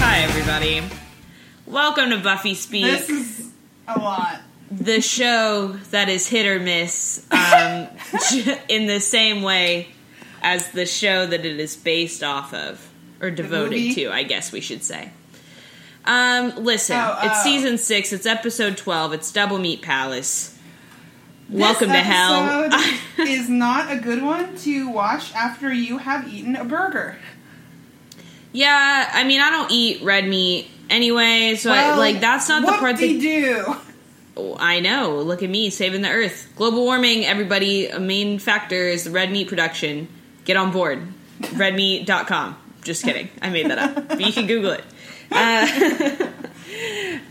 Hi, everybody. Welcome to Buffy Speak, This is a lot. the show that is hit or miss um, in the same way as the show that it is based off of, or devoted to, I guess we should say. Um, listen, Oh, it's oh. season six, it's episode 12, it's Double Meat Palace. Welcome to hell. is not a good one to watch after you have eaten a burger. yeah, I mean, I don't eat red meat anyway, so I, like that's not the part that do. Oh, I know. Look at me saving the earth. Global warming, everybody, a main factor is the red meat production. Get on board. Redmeat.com. Just kidding. I made that up. But you can Google it. Uh,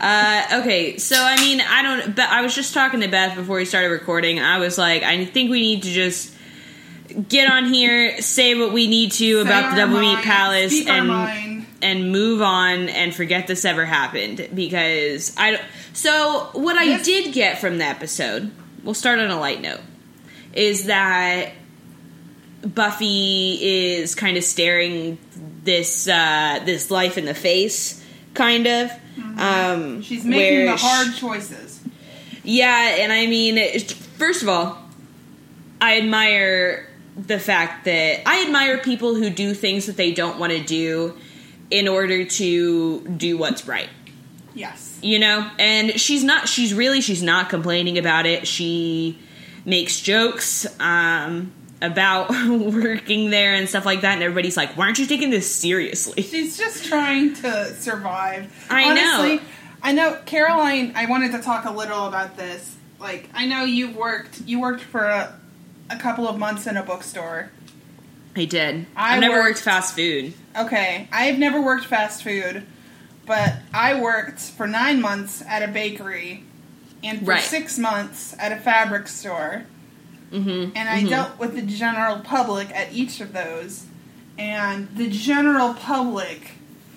uh, okay, so I mean, I don't. But I was just talking to Beth before we started recording. I was like, I think we need to just get on here, say what we need to about the Double Meat Palace, and and move on and forget this ever happened because I. don't- So what I did get from the episode, we'll start on a light note, is that Buffy is kind of staring this uh, this life in the face, kind of. Um, Mm-hmm. She's making the hard sh- choices. yeah, and I mean, it- first of all, I admire the fact that I admire people who do things that they don't want to do in order to do what's right. Yes. You know, and she's not. She's really. She's not complaining about it. She makes jokes um, about working there and stuff like that, and everybody's like, "Why aren't you taking this seriously?" She's just trying to survive. I know. Honestly, I know Caroline, I wanted to talk a little about this. Like, I know you've worked you worked for a, a couple of months in a bookstore. I did. I I've never worked- worked fast food. Okay, I've never worked fast food, but I worked for nine months at a bakery and for Right. six months at a fabric store. Mm-hmm. And I dealt with the general public at each of those. And the general public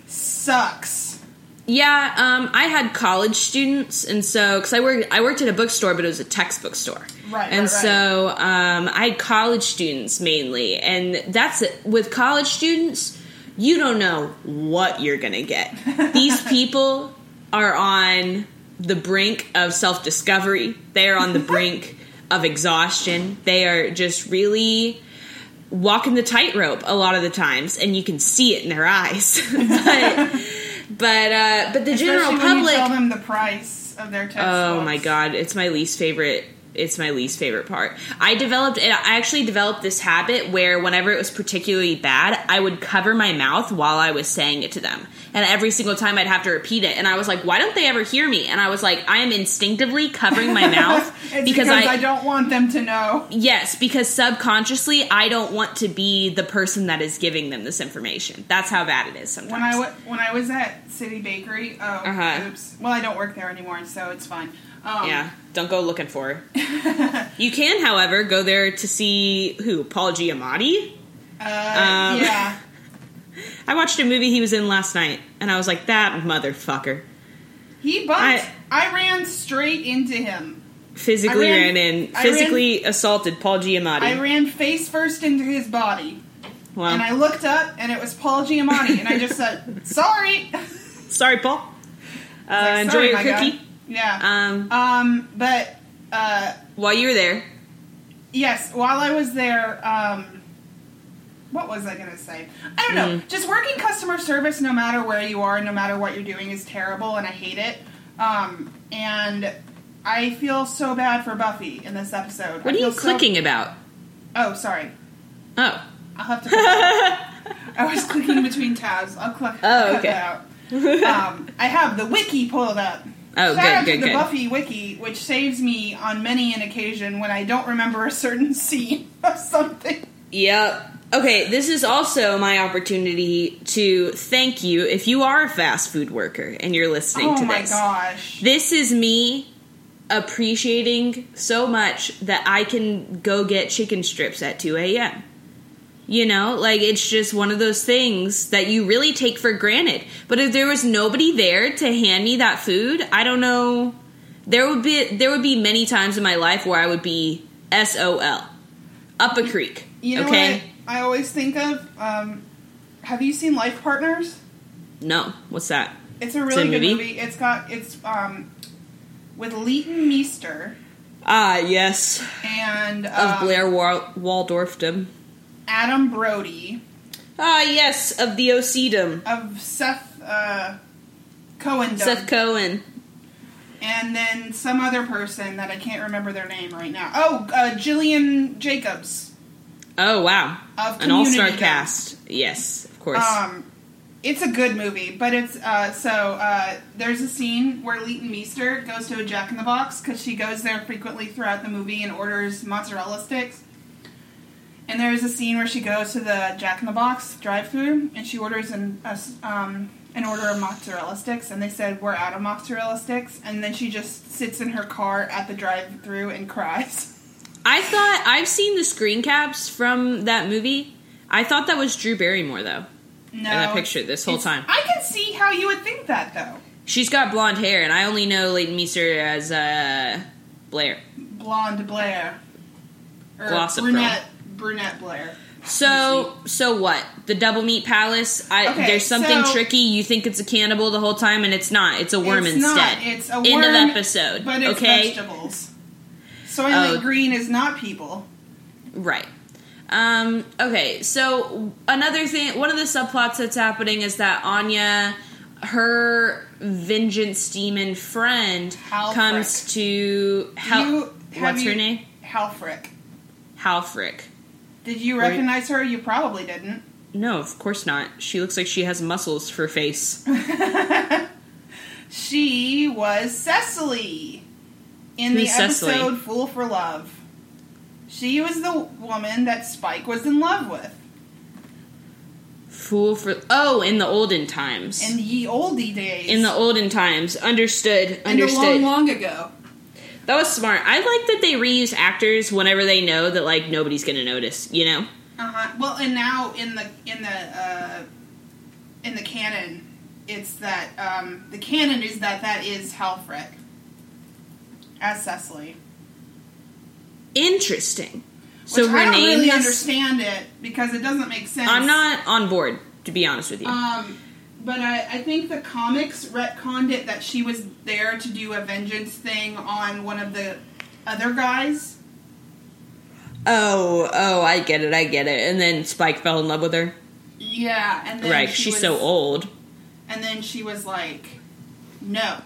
sucks. Yeah, um, I had college students, and so because I worked, I worked at a bookstore, but it was a textbook store, Right, And right, right. so um, I had college students mainly, and that's it. With college students, you don't know what you're gonna get. These people are on the brink of self discovery. They are on the brink of exhaustion. They are just really walking the tightrope a lot of the times, and you can see it in their eyes. but but uh, but the general Especially you public. tell them the price of their textbooks. Oh my god, it's my least favorite. It's my least favorite part. I developed. I actually developed this habit where whenever it was particularly bad, I would cover my mouth while I was saying it to them, and every single time I'd have to repeat it. And I was like, "Why don't they ever hear me?" And I was like, "I am instinctively covering my mouth It's because, I, don't want them to know. Yes, because subconsciously, I don't want to be the person that is giving them this information. That's how bad it is sometimes. When I w- when I was at City Bakery, oh, Uh-huh. oops. Well, I don't work there anymore, so it's fine. Um, yeah, don't go looking for her. you can, however, go there to see who Paul Giamatti. Uh, Um, yeah. I watched a movie he was in last night, and I was like, "That motherfucker!" He bumped. I- I, ran straight into him. Physically I ran- ran, in, physically assaulted Paul Giamatti. I ran face first into his body, well, and I looked up, and it was Paul Giamatti, and I just said, "Sorry." sorry, Paul. Uh, Like, enjoy "Sorry, your cookie. guy." Yeah. Um, Um, but uh, while you were there, yes, while I was there, um, what was I going to say? I don't know. Mm. Just working customer service, no matter where you are, no matter what you're doing, is terrible, and I hate it. Um, and I feel so bad for Buffy in this episode. what I are you so- clicking about? Oh, sorry. Oh, I'll have to. I was clicking between tabs. I'll click. Oh, okay. that out. um, I have the wiki pulled up. Oh, Shout good, out good, to the good. Buffy wiki, which saves me on many an occasion when I don't remember a certain scene of something. Yep. Okay, this is also my opportunity to thank you if you are a fast food worker and you're listening Oh to my this. gosh! This is me appreciating so much that I can go get chicken strips at 2 a.m. You know, like it's just one of those things that you really take for granted. But if there was nobody there to hand me that food, I don't know. There would be there would be many times in my life where I would be SOL up a creek. You know okay? what I always think of? Um, have you seen Life Partners? No, what's that? It's a really a good movie? movie. It's got it's um, with Leighton Meester Ah, yes, and of um, Blair Wal- Waldorfdom. Adam Brody Ah, yes, of the Ocedom. of Seth uh, Cohen. Seth Cohen. and then some other person that I can't remember their name right now. Oh, uh, Gillian Jacobs. Oh wow, Of an all-star cast. Yes, of course. Um, it's a good movie, but it's uh, so uh, there's a scene where Leighton Meester goes to a Jack in the Box because she goes there frequently throughout the movie and orders mozzarella sticks. And there's a scene where she goes to the Jack in the Box drive-through and she orders an a um, an order of mozzarella sticks, and they said we're out of mozzarella sticks, and then she just sits in her car at the drive-through and cries. I thought I've seen the screen caps from that movie. I thought that was Drew Barrymore though. No, In that picture this whole time. I can see how you would think that though. She's got blonde hair, and I only know Leighton Meester as uh, Blair. blonde Blair. Or Glossip brunette brunette Blair. So, so what? The Double Meat Palace. I, Okay, there's something so- tricky. You think it's a cannibal the whole time, and it's not. It's a worm it's instead. Not. It's a worm, End of episode. But it's okay, vegetables. Soylent Oh. Green is not people. right. Um, okay, so another thing, one of the subplots that's happening is that Anya, her vengeance demon friend, Halfrek. comes to Hal- You- what's her you- name? Halfrek. Halfrek. Did you recognize her? You probably didn't. No, of course not. She looks like she has muscles for face. She was Cecily in the Who's Cecily? episode Fool for Love. She was the woman that Spike was in love with Fool for oh, in the olden times. in ye oldie days. in the olden times. Understood. in the Understood. long, long ago. that was smart. I like that they reuse actors whenever they know that like nobody's gonna notice. You know. Uh huh. Well, and now in the in the uh, in the canon, it's that um, the canon is that that is Halfrek as Cecily. Interesting. Which So her I don't name really is. understand it because it doesn't make sense. I'm not on board to be honest with you. Um, but I, I think the comics retconned it that she was there to do a vengeance thing on one of the other guys. oh, oh, I get it. I get it. And then Spike fell in love with her. Yeah, and then Right. she She's was- so old. And then she was like, no.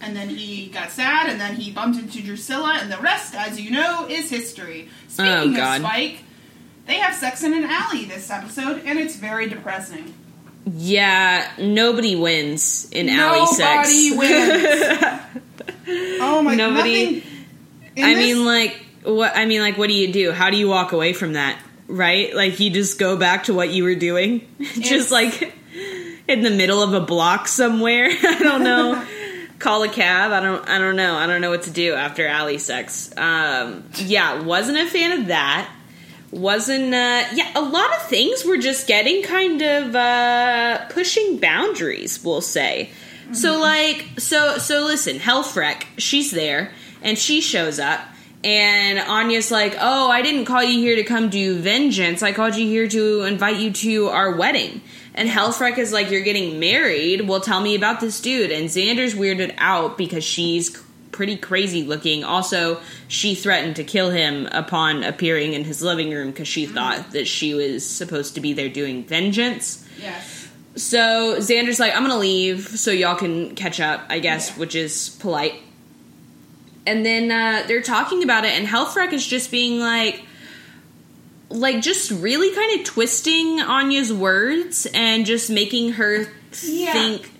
And then he got sad, and then he bumped into Drusilla, and the rest, as you know, is history. Speaking Oh, of Spike, they have sex in an alley this episode, and it's very depressing. Yeah, nobody wins in alley sex. Nobody wins. Oh my! God. Nobody- I this- mean, like, what? I mean, like, what do you do? How do you walk away from that? Right? Like, you just go back to what you were doing, just like in the middle of a block somewhere. I don't know. Call a cab. I don't. I don't know. I don't know what to do after alley sex. Um, yeah, wasn't a fan of that. Wasn't. Uh, yeah, a lot of things were just getting kind of uh, pushing boundaries. We'll say. So like so so listen, Halfrek, she's there and she shows up and Anya's like, "Oh, I didn't call you here to come do vengeance. I called you here to invite you to our wedding." And Halfrek is like, "You're getting married. Well, tell me about this dude." And Xander's weirded out because she's pretty crazy looking. Also, she threatened to kill him upon appearing in his living room because she thought that she was supposed to be there doing vengeance. yes. So Xander's like, I'm gonna leave so y'all can catch up, I guess, Yeah. which is polite. And then uh, they're talking about it, and Halfrek is just being like, like just really kind of twisting Anya's words and just making her Yeah. think,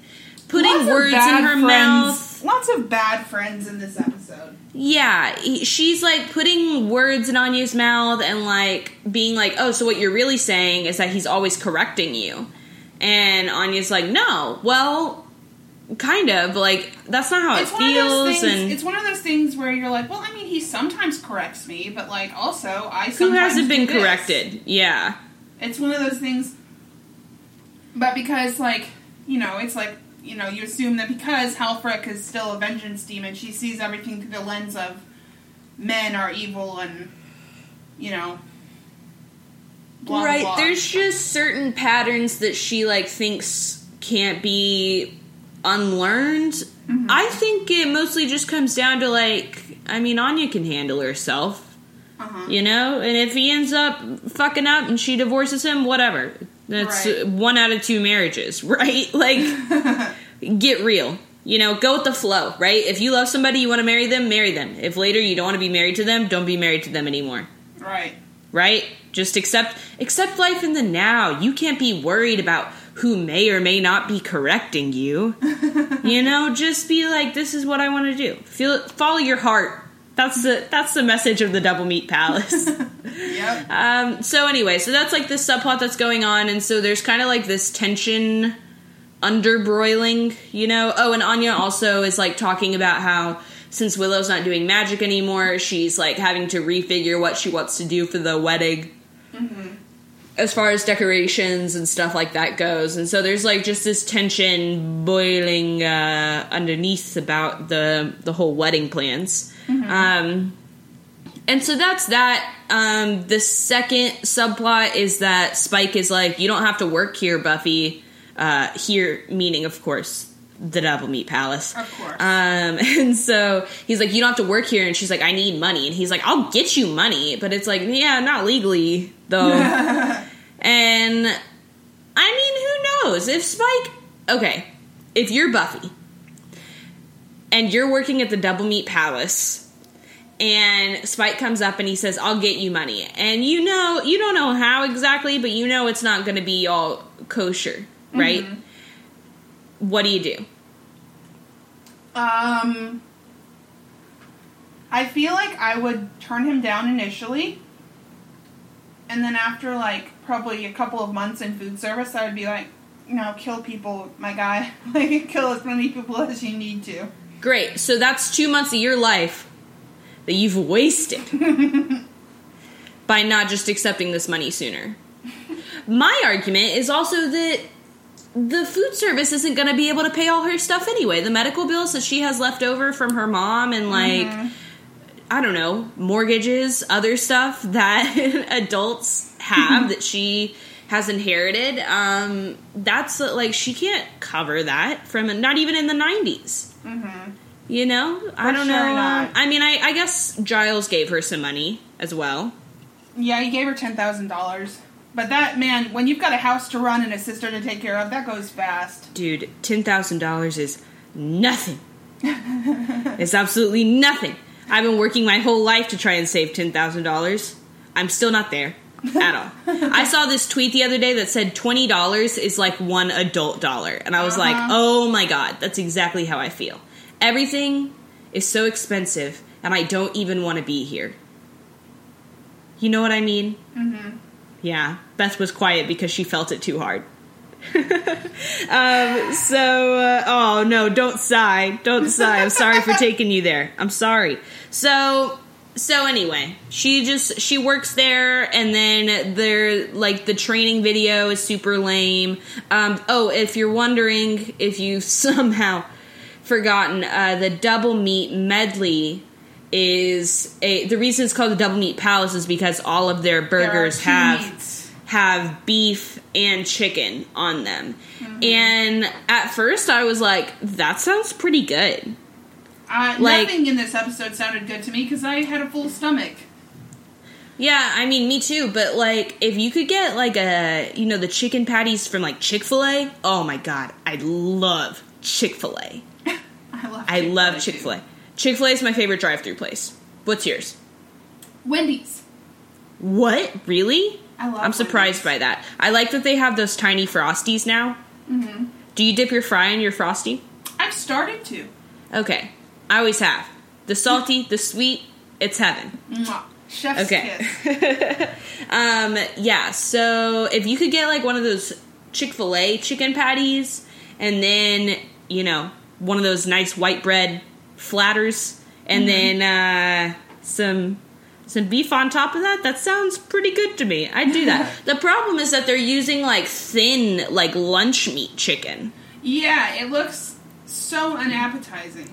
putting Lots words in her friends- mouth. Lots of bad friends in this episode. Yeah, she's like putting words in Anya's mouth and like being like, "Oh, so what you're really saying is that he's always correcting you." And Anya's like, "No. Well, kind of like that's not how it's it one of those feels. things. And it's one of those things where you're like, well, I mean, he sometimes corrects me, but like also I who hasn't been this. corrected? Yeah, It's one of those things. But because like you know, it's like you know, you assume that because Halfrek is still a vengeance demon, she sees everything through the lens of men are evil and you know. blah, right. blah. There's just certain patterns that she like thinks can't be unlearned. Mm-hmm. I think it mostly just comes down to like, I mean, Anya can handle herself. Uh-huh. You know, and if he ends up fucking up and she divorces him, whatever. That's Right. one out of two marriages, right? Like, get real. You know, go with the flow, right? If you love somebody, you want to marry them, marry them. If later you don't want to be married to them, don't be married to them anymore, Right. right? Just accept accept life in the now. You can't be worried about who may or may not be correcting you. you know, just be like, this is what I want to do. Feel follow your heart. That's the that's the message of the Double Meat Palace. Yep. Um, so anyway, so that's like this subplot that's going on, and so there's kind of like this tension underbroiling, you know. Oh, and Anya also is like talking about how since Willow's not doing magic anymore, she's like having to refigure what she wants to do for the wedding. As far as decorations and stuff like that goes, and so there's like just this tension boiling uh, underneath about the the whole wedding plans. Um, and so that's that. Um, the second subplot is that Spike is like, you don't have to work here, Buffy. Uh, here, meaning, of course, the Double Meat Palace. Of course. Um, and so he's like, you don't have to work here. And she's like, I need money. And he's like, I'll get you money. But it's like, yeah, not legally, though. and I mean, who knows? If Spike, okay, if you're Buffy and you're working at the Double Meat Palace, and Spike comes up and he says, "I'll get you money," and you know, you don't know how exactly, but you know it's not going to be all kosher, right? What do you do? Um, I feel like I would turn him down initially, and then after like probably a couple of months in food service, I would be like, you know, kill people, my guy. like, kill as many people as you need to. Great. So that's two months of your life that you've wasted by not just accepting this money sooner. My argument is also that the food service isn't going to be able to pay all her stuff anyway. The medical bills that she has left over from her mom and like I don't know, mortgages, other stuff that adults have that she has inherited. Um, that's like she can't cover that from not even in the 90s. You know, I don't sure know. not. I mean, I, I guess Giles gave her some money as well. Yeah, he gave her ten thousand dollars. But that man, when you've got a house to run and a sister to take care of, that goes fast. Dude, ten thousand dollars is nothing. it's absolutely nothing. I've been working my whole life to try and save ten thousand dollars. I'm still not there at all. I saw this tweet the other day that said twenty dollars is like one adult dollar, and I was like, Uh-huh. oh my god, that's exactly how I feel. Everything is so expensive, and I don't even want to be here. You know what I mean? Mm-hmm. Yeah, Beth was quiet because she felt it too hard. um, so, uh, oh no, don't sigh. Don't sigh. I'm sorry for taking you there. I'm sorry. So, so anyway, she just she works there, and then they're like the training video is super lame. Um, oh, if you're wondering if you somehow forgotten, uh, the double meat medley is a the reason it's called the double meat palace is because all of their burgers have meats. have beef and chicken on them. And at first I was like, that sounds pretty good. Uh, Like- nothing in this episode sounded good to me because I had a full stomach. Yeah, I mean, me too, but like, if you could get like a, you know, the chicken patties from like Chick fil A, oh my god, I love Chick fil A. I love. I love Chick-fil-A, Chick fil A. Chick fil A is my favorite drive through place. What's yours? Wendy's. What? Really? I love I'm surprised by that. I like that they have those tiny frosties now. Mm-hmm. Do you dip your fry in your frosty? I've started to. Okay. I always have. The salty, the sweet, it's heaven. Mwah. Chef's Okay. kiss. um, yeah, so if you could get like one of those Chick fil A chicken patties and then you know, one of those nice white bread flatters, and then uh, some some beef on top of that. That sounds pretty good to me. I'd do that. the problem is that they're using like thin, like lunch meat chicken. Yeah, it looks so unappetizing.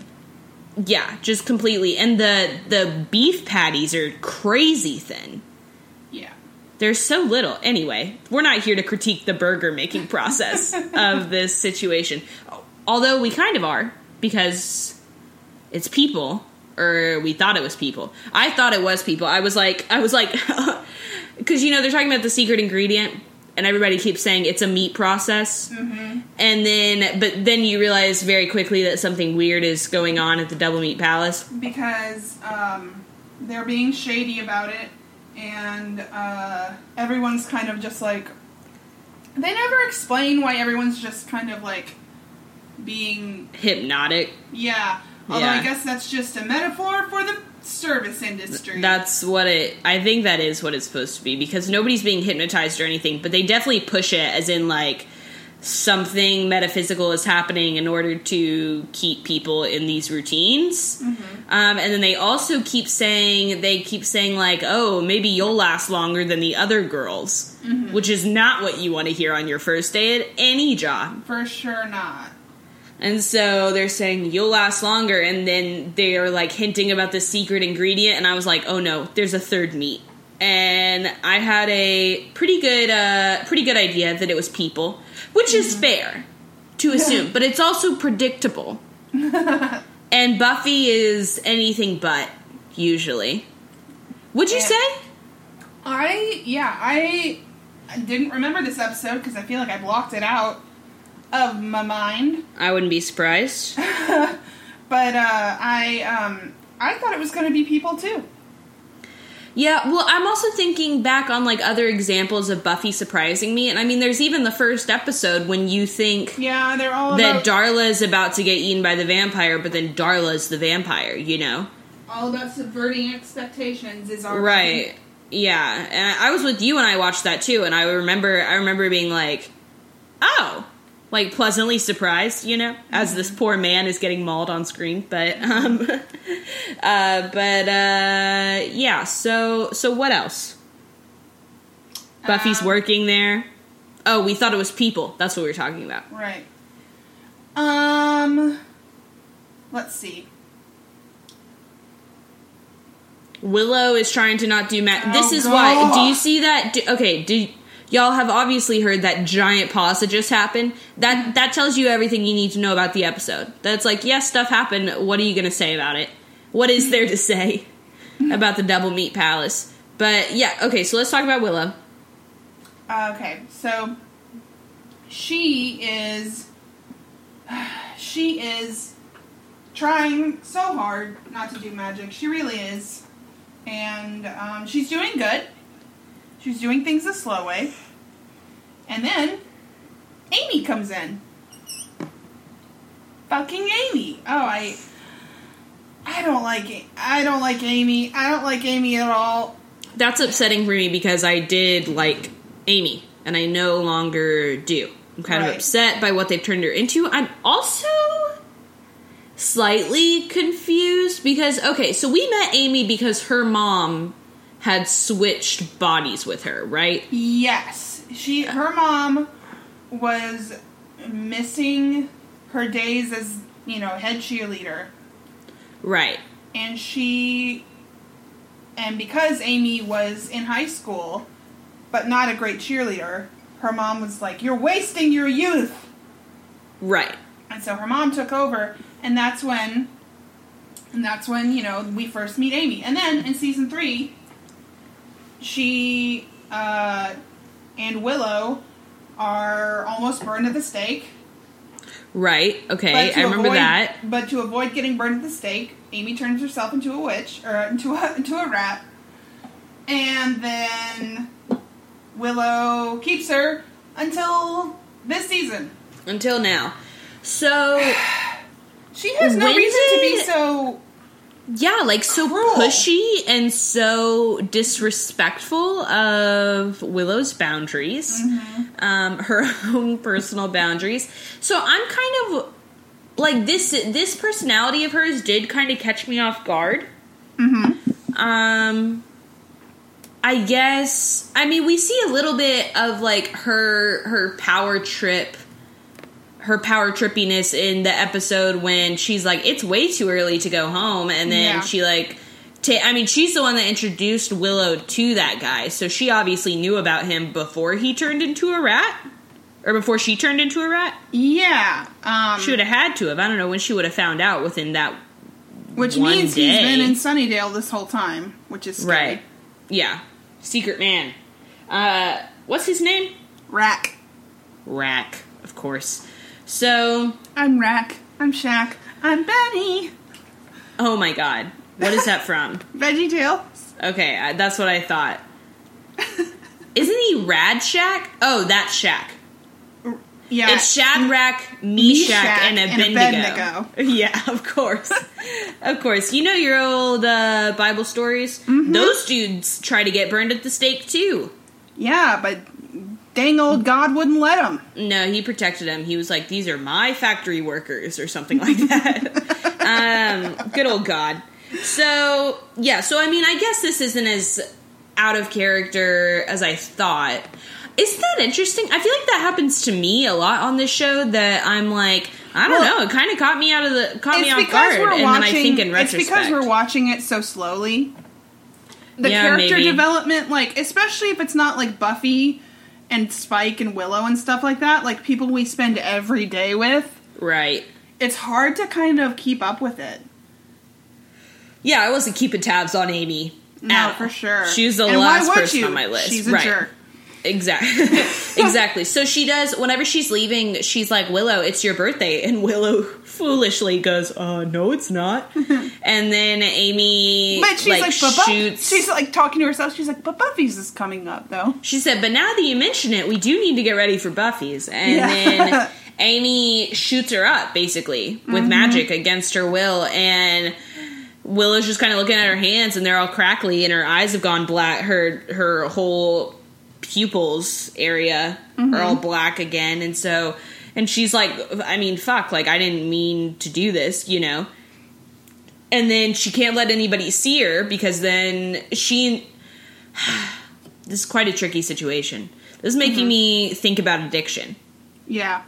Yeah, just completely. And the the beef patties are crazy thin. Yeah. There's so little. Anyway, we're not here to critique the burger making process of this situation. Although we kind of are because it's people or we thought it was people. I thought it was people. I was like I was like cuz you know they're talking about the secret ingredient and everybody keeps saying it's a meat process. Mm-hmm. And then but then you realize very quickly that something weird is going on at the Double Meat Palace. Because um, they're being shady about it, and uh, everyone's kind of just like. They never explain why everyone's just kind of like being. Hypnotic. Yeah. Although Yeah. I guess that's just a metaphor for the service industry. That's what it. I think that is what it's supposed to be because nobody's being hypnotized or anything, but they definitely push it as in like something metaphysical is happening in order to keep people in these routines. Um, and then they also keep saying they keep saying like, oh, maybe you'll last longer than the other girls, which is not what you want to hear on your first day at any job. For sure not. And so they're saying you'll last longer, and then they're like hinting about the secret ingredient, and I was like, oh no, there's a third meat. And I had a pretty good, uh, pretty good idea that it was people, which is fair to assume, but it's also predictable. and Buffy is anything but usually. Would you Yeah. say? I yeah I didn't remember this episode because I feel like I blocked it out of my mind. I wouldn't be surprised. But uh, I um I thought it was going to be people too. Yeah, well, I'm also thinking back on like other examples of Buffy surprising me, and I mean, there's even the first episode when you think Yeah, they're all that about Darla is about to get eaten by the vampire, but then Darla's the vampire, you know? all about subverting expectations. Is our Right. Yeah, and I was with you when I watched that too, and I remember I remember being like, "Oh, like pleasantly surprised," you know, as this poor man is getting mauled on screen. But um, uh, but uh, yeah. So so what else? Buffy's Um, working there. Oh, we thought it was people. That's what we were talking about. Right. Um. Let's see. Willow is trying to not do math. this Oh, is why. Do you see that? Do, okay, do y'all have obviously heard that giant pause that just happened? That that tells you everything you need to know about the episode. That's like, yes, stuff happened. What are you going to say about it? What is there to say about the Double Meat Palace? But yeah, okay. So let's talk about Willow. Okay, so she is she is trying so hard not to do magic. She really is, and um, she's doing good. She's doing things the slow way, and then Amy comes in. Fucking Amy! Oh, I. I don't like it. I don't like Amy. I don't like Amy at all. That's upsetting for me because I did like Amy, and I no longer do. I'm kind of upset by what they've turned her into. I'm also slightly confused because, okay, so we met Amy because her mom had switched bodies with her, right? Yes, she her mom was missing her days as you know head cheerleader, Right. and she and because Amy was in high school, but not a great cheerleader, her mom was like, "You're wasting your youth," Right. and so her mom took over, and that's when. And that's when, you know, we first meet Amy. And then in season three, she uh, and Willow are almost burned at the stake. Right. Okay. I remember avoid- that. But to avoid getting burned at the stake, Amy turns herself into a witch or into a into a rat, and then Willow keeps her until this season. Until now. So, She has no reason to be so. Yeah, like so Cruel. pushy and so disrespectful of Willow's boundaries, Mm-hmm. um, her own personal boundaries. So I'm kind of like this this personality of hers did kind of catch me off guard. Mm-hmm. Um, I guess. I mean, we see a little bit of like her her power trip, her power trippiness in the episode when she's like, "It's way too early to go home," and then Yeah. she like. Ta- I mean, she's the one that introduced Willow to that guy, so she obviously knew about him before he turned into a rat, or before she turned into a rat. Yeah. Um, She would have had to have. I don't know when she would have found out within that. which means he's been in Sunnydale this whole time, which is scary. Right. Yeah. Secret man. Uh, what's his name? Rack. Rack, of course. So, I'm Rack. I'm Shaq. I'm Benny. oh my god. What is that from? Veggie Tales. Okay, I, that's what I thought. Isn't he Rad Shack? Oh, that's Shack. Yeah. It's Shadrach, Meshach, Meshach, and and Abednego. Yeah, of course. of course. You know your old uh, Bible stories? Mm-hmm. Those dudes try to get burned at the stake too. Yeah, but dang old God wouldn't let him. No, he protected him. He was like, "These are my factory workers," or something like that. um, good old God. So yeah, so I mean, I guess this isn't as out of character as I thought. Isn't that interesting? I feel like that happens to me a lot on this show. That I'm like, I don't Well, know. It kind of caught me out of the caught me off guard, and watching. then I think in retrospect, it's because we're watching it so slowly. The Yeah, character maybe. development, like especially if it's not like Buffy and Spike and Willow and stuff like that, like people we spend every day with, right? it's hard to kind of keep up with it. Yeah, I wasn't keeping tabs on Amy. No, for sure. She's the And last person you? on my list. She's a right. jerk. Exactly. exactly. So she does whenever she's leaving, she's like, "Willow, it's your birthday." And Willow foolishly goes, "Uh, no, it's not." and then Amy But she's like, like, shoots she's like talking to herself. She's like, but Buffy's is coming up though. She said, "But now that you mention it, we do need to get ready for Buffy's." And Yeah. then Amy shoots her up basically with Mm-hmm. magic against her will and Willow's just kind of looking at her hands and they're all crackly and her eyes have gone black. Her her whole pupils area Mm-hmm. are all black again and so and she's like I mean fuck like I didn't mean to do this, you know. And then she can't let anybody see her because then she this is quite a tricky situation. This is making Mm-hmm. me think about addiction, Yeah.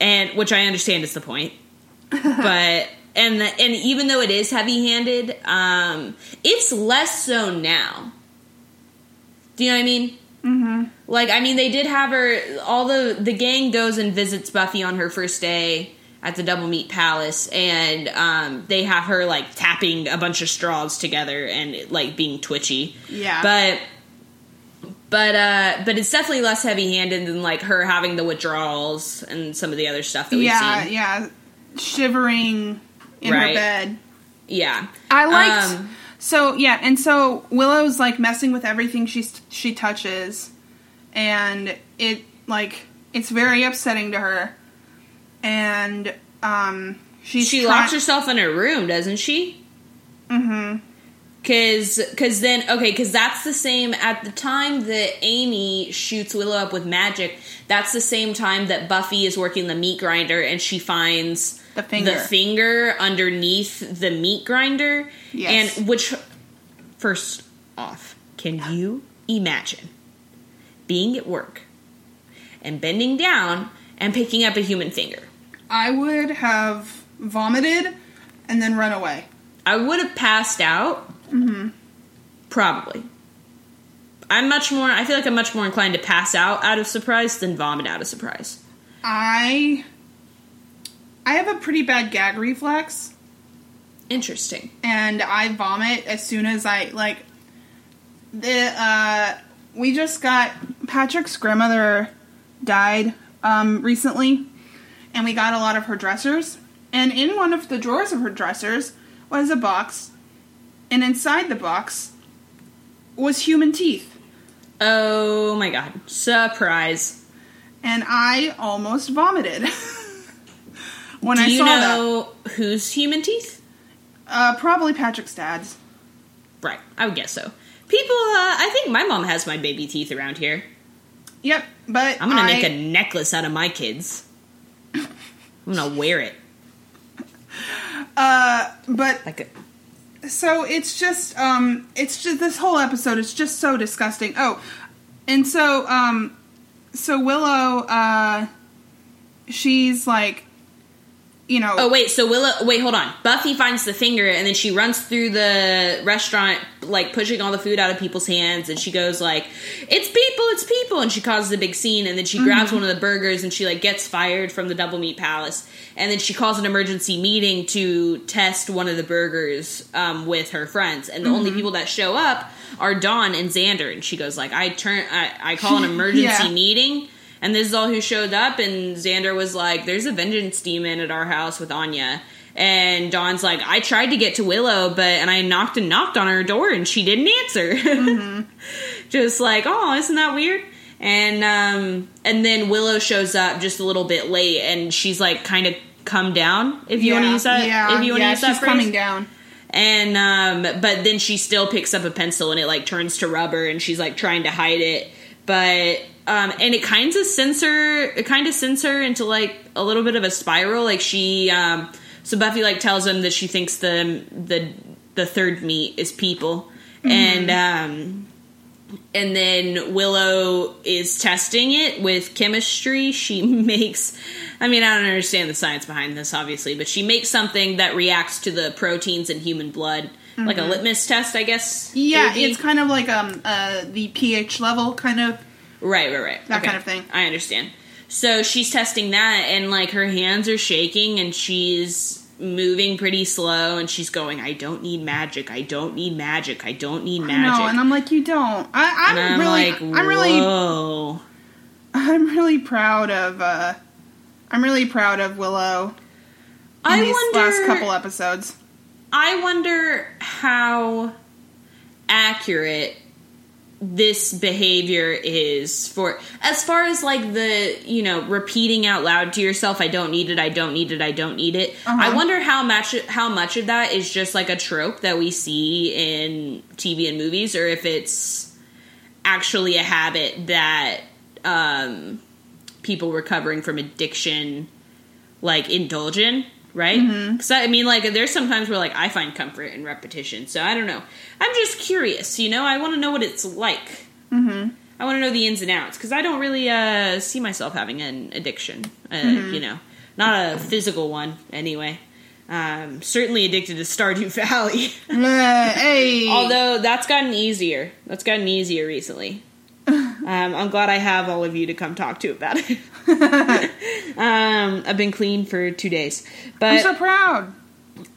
and which I understand is the point. but and the, and even though it is heavy handed, um, it's less so now. Do you know what I mean? Mm-hmm. Like, I mean, they did have her. All the the gang goes and visits Buffy on her first day at the Double Meat Palace, and um, they have her like tapping a bunch of straws together and like being twitchy. Yeah. but but uh but it's definitely less heavy handed than like her having the withdrawals and some of the other stuff that we've yeah, seen. yeah, yeah, shivering in Right. her bed. Yeah. I liked. Um, so yeah, and so Willow's like messing with everything she she touches, and it like it's very upsetting to her, and um she's she try- locks herself in her room, doesn't she? Mm Mhm. Cause, cause then okay, cause that's the same at the time that Amy shoots Willow up with magic. That's the same time that Buffy is working the meat grinder and she finds The finger. the finger underneath the meat grinder. Yes. And which, first off, can you imagine being at work and bending down and picking up a human finger? I would have vomited and then run away. I would have passed out. Mm-hmm. Probably. I'm much more. I feel like I'm much more inclined to pass out out of surprise than vomit out of surprise. I I have a pretty bad gag reflex. Interesting. and I vomit as soon as I like the uh we just got Patrick's grandmother died um recently and we got a lot of her dressers and in one of the drawers of her dressers was a box and inside the box was human teeth Oh my god! Surprise. and I almost vomited when Do I you saw that. know whose human teeth? Uh, probably Patrick's dad's. Right. I would guess so. People. Uh, I think my mom has my baby teeth around here. Yep, but I'm gonna I, make a necklace out of my kids. I'm gonna wear it. Uh, but Like a, so it's just um it's just this whole episode is just so disgusting oh and so um so willow uh she's like you know Oh wait, so Willow wait, hold on. Buffy finds the finger and then she runs through the restaurant like pushing all the food out of people's hands and she goes like, "It's people, it's people." And she causes a big scene and then she grabs one of the burgers and she like gets fired from the Double Meat Palace. And then she calls an emergency meeting to test one of the burgers um, with her friends. And the only people that show up are Dawn and Xander and she goes like, "I turn I, I call an emergency Yeah. meeting." And this is all who showed up, and Xander was like, There's a vengeance demon at our house with Anya. And Dawn's like, I tried to get to Willow, but and I knocked and knocked on her door and she didn't answer. just like, oh, isn't that weird? And um and then Willow shows up just a little bit late and she's like kind of come down, if you want to use that yeah if you want to yeah, use that she's phrase. coming down And um but then she still picks up a pencil and it like turns to rubber and she's like trying to hide it. But um and it kind of sends her it kind of sends her into like a little bit of a spiral. Like she um so Buffy like tells him that she thinks the the the third meat is people. And um and then Willow is testing it with chemistry. She makes, I mean, I don't understand the science behind this, obviously, but she makes something that reacts to the proteins in human blood, like a litmus test, I guess. yeah it's kind of like um uh the ph level kind of right, right, right. that kind of thing. I understand. So she's testing that, and like her hands are shaking, and she's moving pretty slow, and she's going, "I don't need magic. I don't need magic. I don't need magic." no and i'm like you don't I, i'm, And I'm really like, i'm really whoa. i'm really proud of uh i'm really proud of willow I these wonder. last couple episodes I wonder how accurate this behavior is for as far as like the you know repeating out loud to yourself i don't need it i don't need it i don't need it Uh-huh. i wonder how much how much of that is just like a trope that we see in tv and movies or if it's actually a habit that um people recovering from addiction like indulge in right? Because i mean like there's sometimes where like i find comfort in repetition so i don't know. I'm just curious you know? I want to know what it's like. Mm-hmm. i want to know the ins and outs because i don't really uh see myself having an addiction uh, you know? Not a physical one anyway. Um certainly addicted to stardew valley. Uh, hey. Although that's gotten easier. That's gotten easier recently um, I'm glad I have all of you to come talk to about it. um, I've been clean for two days, but i'm so proud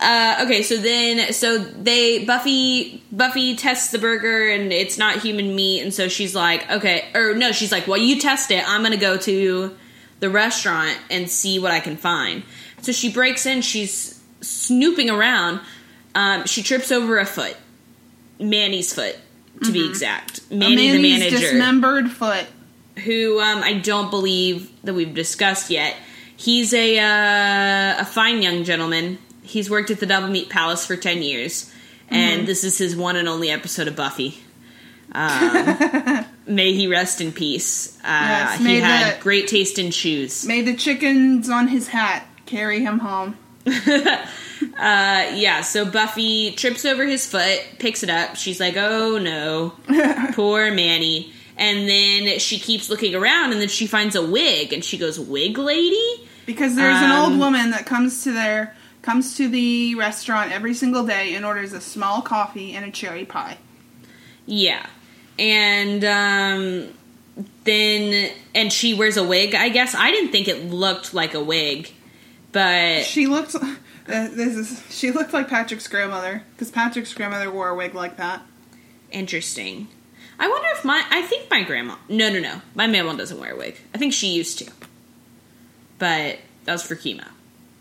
uh, okay. So then, so they Buffy Buffy tests the burger and it's not human meat, and so she's like, okay, or no, she's like, well, you test it. I'm gonna go to the restaurant and see what I can find. So she breaks in. She's snooping around. Um, she trips over a foot, Manny's foot, to be exact. Manny, the manager dismembered foot who um, I don't believe that we've discussed yet. He's a uh, a fine young gentleman. He's worked at the Double Meat Palace for ten years, and this is his one and only episode of Buffy. Um, may he rest in peace. Uh, Yes, he had the- great taste in shoes. May the chickens on his hat carry him home. Uh, yeah, so Buffy trips over his foot, picks it up. She's like, "Oh no, poor Manny." And then she keeps looking around, and then she finds a wig, and she goes, "Wig lady." Because there's an Um, old woman that comes to their comes to the restaurant every single day and orders a small coffee and a cherry pie. Yeah. And um then and she wears a wig, I guess. I didn't think it looked like a wig. But She looked. Uh, this is she looked like Patrick's grandmother because Patrick's grandmother wore a wig like that. interesting. I wonder if my I think my grandma No, no, no. My mama doesn't wear a wig. I think she used to. But that was for chemo.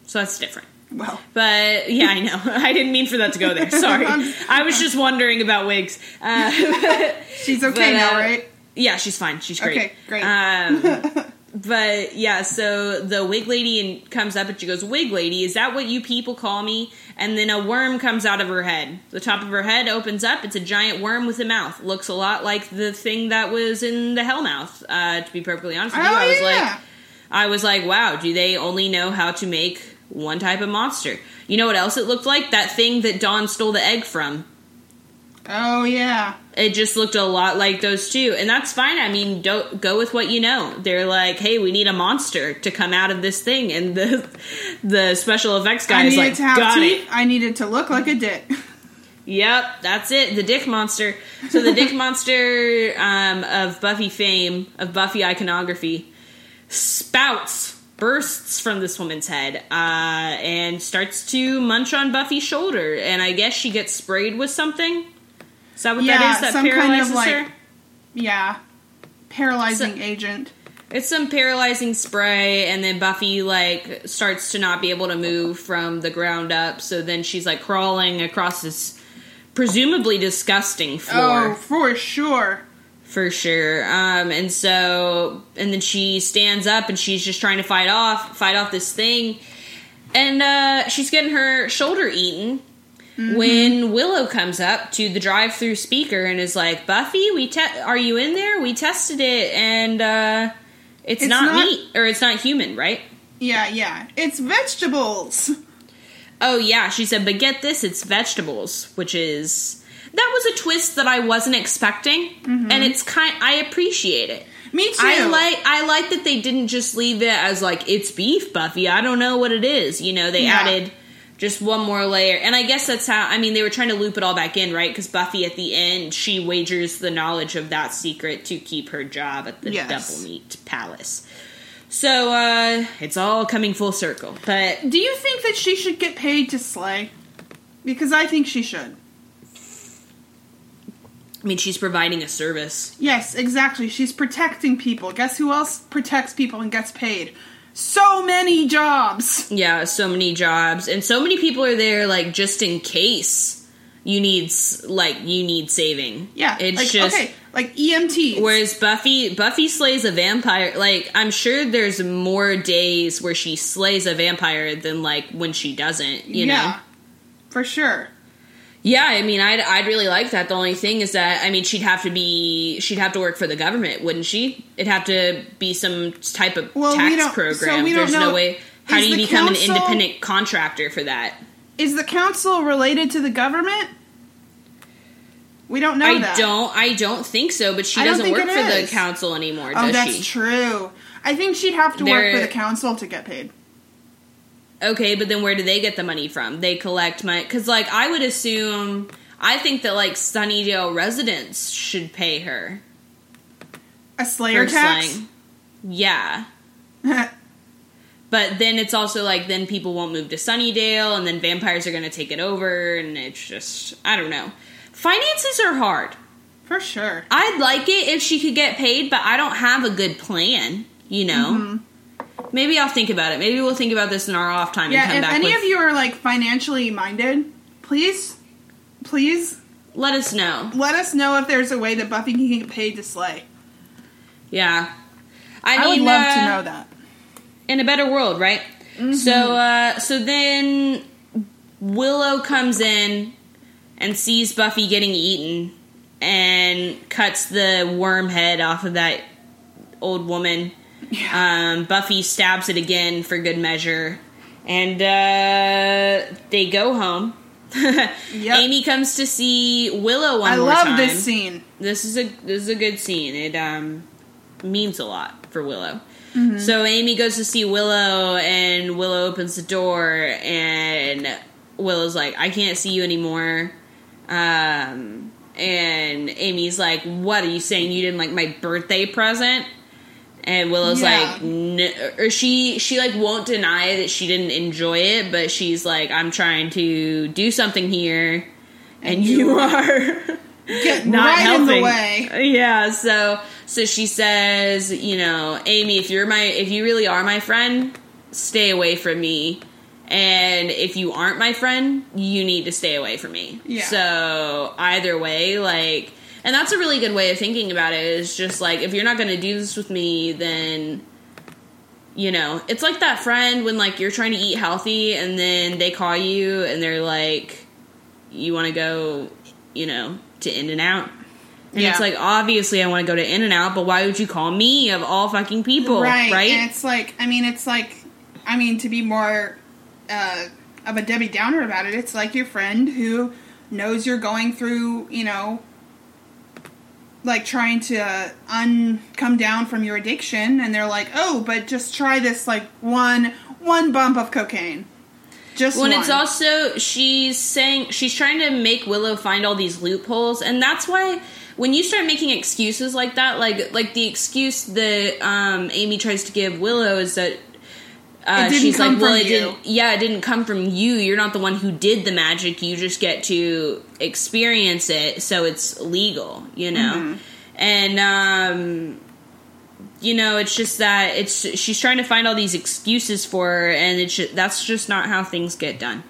So that's different. Well, But yeah, I know. I didn't mean for that to go there. Sorry. I was just wondering about wigs. Uh, she's okay But, now, uh, right? Yeah, she's fine. She's great. Okay, great. Um, but yeah, so the wig lady and comes up and she goes, "Wig lady, is that what you people call me?" And then a worm comes out of her head. The top of her head opens up. It's a giant worm with a mouth. Looks a lot like the thing that was in the Hellmouth. Uh, to be perfectly honest with you, Oh, I was yeah. like, I was like, wow, do they only know how to make one type of monster. You know what else it looked like? That thing that Dawn stole the egg from. Oh yeah. It just looked a lot like those two, and that's fine. I mean, don't go with what you know. They're like, "Hey, we need a monster to come out of this thing," and the the special effects guy I is like, "Got teeth. it." I needed to look like a dick. Yep, that's it. The Dick Monster. So the Dick Monster um, of Buffy fame, of Buffy iconography, spouts, bursts from this woman's head, uh, and starts to munch on Buffy's shoulder. And I guess she gets sprayed with something. Is that what Yeah, that is? That some kind of, like- her. yeah. Paralyzing So- agent. It's some paralyzing spray, and then Buffy like starts to not be able to move from the ground up. So then she's like crawling across this presumably disgusting floor. Oh, for sure. for sure. Um, and so, and then she stands up and she's just trying to fight off, fight off this thing, and uh, she's getting her shoulder eaten. When Willow comes up to the drive-through speaker and is like, "Buffy, we te- are you in there? We tested it, and uh, it's, It's not, not- meat or it's not human, right?" Yeah, yeah. It's vegetables. Oh yeah, she said, but get this, it's vegetables, which is that was a twist that I wasn't expecting, and it's kind. I appreciate it. Me too. I like I like that they didn't just leave it as like it's beef, Buffy. I don't know what it is. You know, they Yeah. added just one more layer, and I guess that's how. I mean, they were trying to loop it all back in, right? Because Buffy at the end she wagers the knowledge of that secret to keep her job at the Yes. Doublemeat Palace. So uh it's all coming full circle, but Do you think that she should get paid to slay? Because I think she should. I mean, she's providing a service. Yes, exactly. She's protecting people. Guess who else protects people and gets paid? So many jobs. Yeah, so many jobs, and so many people are there, like just in case you need, like you need saving. Yeah, it's like, just. okay, like E EMTs. Whereas Buffy, Buffy slays a vampire. Like I'm sure there's more days where she slays a vampire than like when she doesn't. You know. for sure. Yeah, I mean, I'd I'd really like that. The only thing is that I mean, she'd have to be she'd have to work for the government, wouldn't she? It'd have to be some type of Well, we tax program. so There's know- no way. How is do you become council- an independent contractor for that? Is the council related to the government? We don't know I that. don't. I don't think so. But she doesn't work for the council anymore, Oh, that's she? true. I think she'd have to work for the council to get paid. Okay, but then where do they get the money from? They collect money because, like, I would assume. I think that like Sunnydale residents should pay her A slayer tax. Yeah. But then it's also like then people won't move to Sunnydale, and then vampires are going to take it over, and it's just I don't know. Finances are hard. for sure. I'd like it if she could get paid, but I don't have a good plan. You know. Mm-hmm. Maybe I'll think about it. Maybe we'll think about this in our off time and Yeah, come if back any with. of you are like financially minded, please, please let us know. let us know if there's a way that Buffy can get paid to slay. Yeah. I, I, mean, would love uh, to know that. in a better world, right? Mm-hmm. So, uh, so then Willow comes in and sees Buffy getting eaten and cuts the worm head off of that old woman. Um, Buffy stabs it again for good measure, and uh, they go home. Amy comes to see Willow one I more love time. this scene. This is a this is a good scene. It um means a lot for Willow. Mm-hmm. So Amy goes to see Willow, and Willow opens the door, and Willow's like, "I can't see you anymore." Um, and Amy's like, "What are you saying? You didn't like my birthday present?" And Willow's Yeah. like, no, or she she like won't deny that she didn't enjoy it, but she's like, "I'm trying to do something here." And, you are not right helping. in the way. Yeah, so so she says, you know, Amy, if you're my if you really are my friend, stay away from me. And if you aren't my friend, you need to stay away from me. Yeah. So either way, like and that's a really good way of thinking about it is just like if you're not going to do this with me, then you know, it's like that friend when like you're trying to eat healthy and then they call you and they're like you want to go, you know, to In-N-Out. And Yeah. it's like obviously I want to go to In-N-Out, but why would you call me of all fucking people, right, right? And it's like, I mean, it's like, I mean, to be more uh, of a Debbie Downer about it. It's like your friend who knows you're going through, you know, like trying to uh, un come down from your addiction, and they're like, "Oh, but just try this like one one bump of cocaine." Just When one. it's also she's saying she's trying to make Willow find all these loopholes, and that's why when you start making excuses like that, like like the excuse that um, Amy tries to give Willow is that uh, It didn't she's come like, well, from it you." didn't. Yeah, it didn't come from you. You're not the one who did the magic. You just get to experience it, so it's legal. You know, Mm-hmm. and um, you know, it's just that it's she's trying to find all these excuses for her, and it's ju- that's just not how things get done.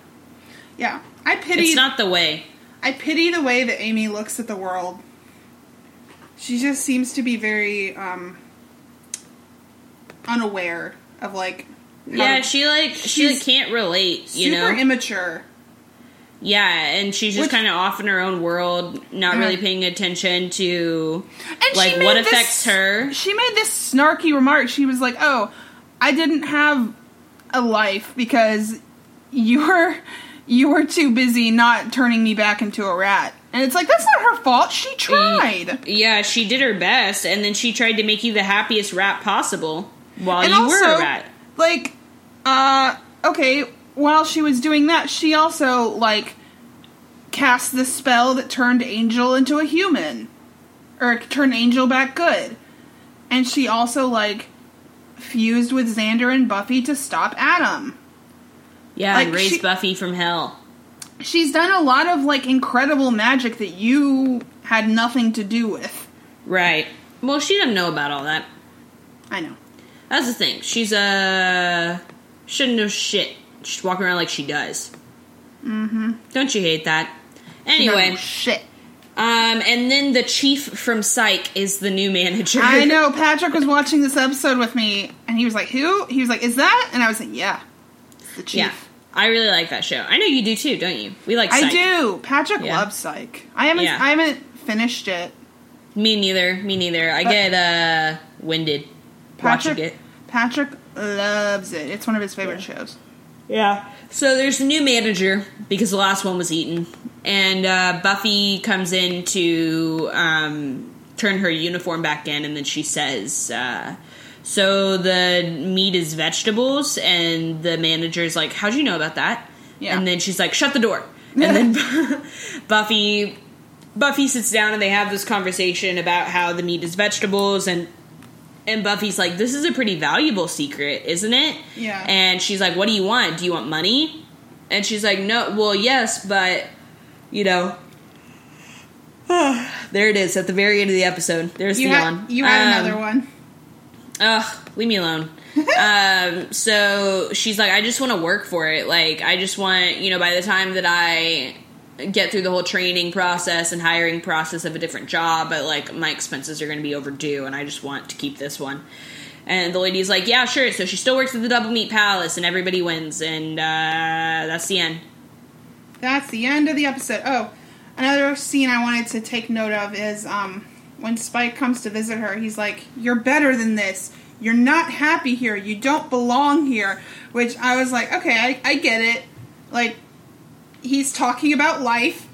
yeah, I pity. It's not the way. I pity the way that Amy looks at the world. She just seems to be very um, unaware of like. Yeah, she like she like can't relate, you super know. immature. yeah, and she's just kind of off in her own world, not Yeah. really mm. paying attention to And like what this- affects her. She made this snarky remark. She was like, "Oh, I didn't have a life because you were you were too busy not turning me back into a rat." And it's like that's not her fault. She tried. Yeah, she did her best, and then she tried to make you the happiest rat possible while and you also, were a rat. like, uh, okay, while she was doing that, she also like cast the spell that turned Angel into a human, or turned Angel back good, and she also like fused with Xander and Buffy to stop Adam. Yeah, like, and raised she- Buffy from hell. She's done a lot of like incredible magic that you had nothing to do with. Right. Well, she doesn't know about all that. I know. That's the thing. She's uh shouldn't know shit. She's walking around like she does. Mm-hmm. Don't you hate that? Anyway, shit. um, and then the chief from Psych is the new manager. I know. Patrick was watching this episode with me, and he was like, "Who?" He was like, "Is that?" And I was like, "Yeah, it's the chief." Yeah, I really like that show. I know you do too, don't you? We like. Psych. I do. Patrick Yeah. loves Psych. I haven't. Yeah. I haven't finished it. Me neither. Me neither. I But- get uh winded watching Patrick. it. Patrick loves it. It's one of his favorite shows. Yeah. So there's a new manager because the last one was eaten, and uh, Buffy comes in to um, turn her uniform back in, and then she says, uh, "So the meat is vegetables," and the manager's like, "How'd you know about that?" Yeah. And then she's like, "Shut the door." And then Buffy Buffy sits down and they have this conversation about how the meat is vegetables and and Buffy's like, "This is a pretty valuable secret, isn't it?" Yeah. And she's like, "What do you want? Do you want money?" And she's like, "No, well, yes, but you know." there it is at the very end of the episode. There's You the had yawn. you had Um, another one. Ugh, leave me alone. um, so she's like, I just want to work for it. Like, I just want, you know, by the time that I get through the whole training process and hiring process of a different job, but like my expenses are going to be overdue, and I just want to keep this one. And the lady's like, Yeah, sure. So she still works at the Doublemeat Palace, and everybody wins, and uh, that's the end. That's the end of the episode. Oh, another scene I wanted to take note of is um, when Spike comes to visit her. He's like, "You're better than this. You're not happy here. You don't belong here." Which I was like, "Okay, I, I get it." Like, he's talking about life.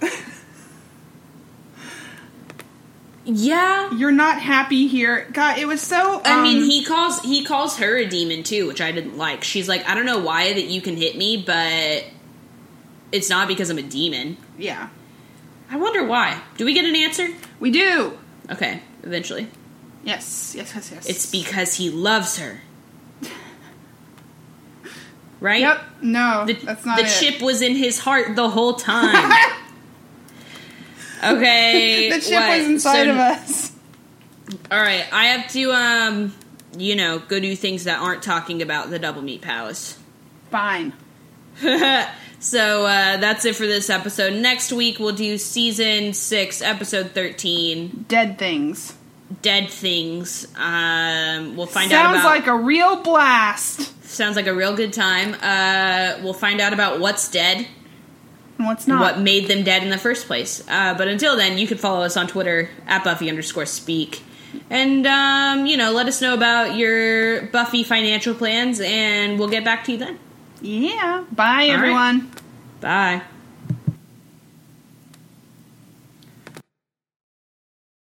Yeah. You're not happy here. God, it was so. I mean, um, he calls he calls her a demon too, which I didn't like. She's like, I don't know why that you can hit me, but it's not because I'm a demon. Yeah, I wonder why. Do we get an answer? we do. Okay, eventually. Yes, yes, yes, yes. It's because he loves her. Right? Yep. No, The, that's not the it. chip was in his heart the whole time. okay. the chip what? was inside So- of us. All right, I have to um you know, go do things that aren't talking about the Doublemeat Palace. Fine. so uh, that's it for this episode. Next week we'll do season six, episode thirteen, Dead things. Dead Things. Um, we'll find out Sounds like a real blast. sounds like a real good time. Uh, we'll find out about what's dead, And What's not? what made them dead in the first place. Uh, but until then, you can follow us on Twitter at Buffy underscore Speak, and um, you know, let us know about your Buffy financial plans, and we'll get back to you then. Yeah. Bye, right. everyone. Bye.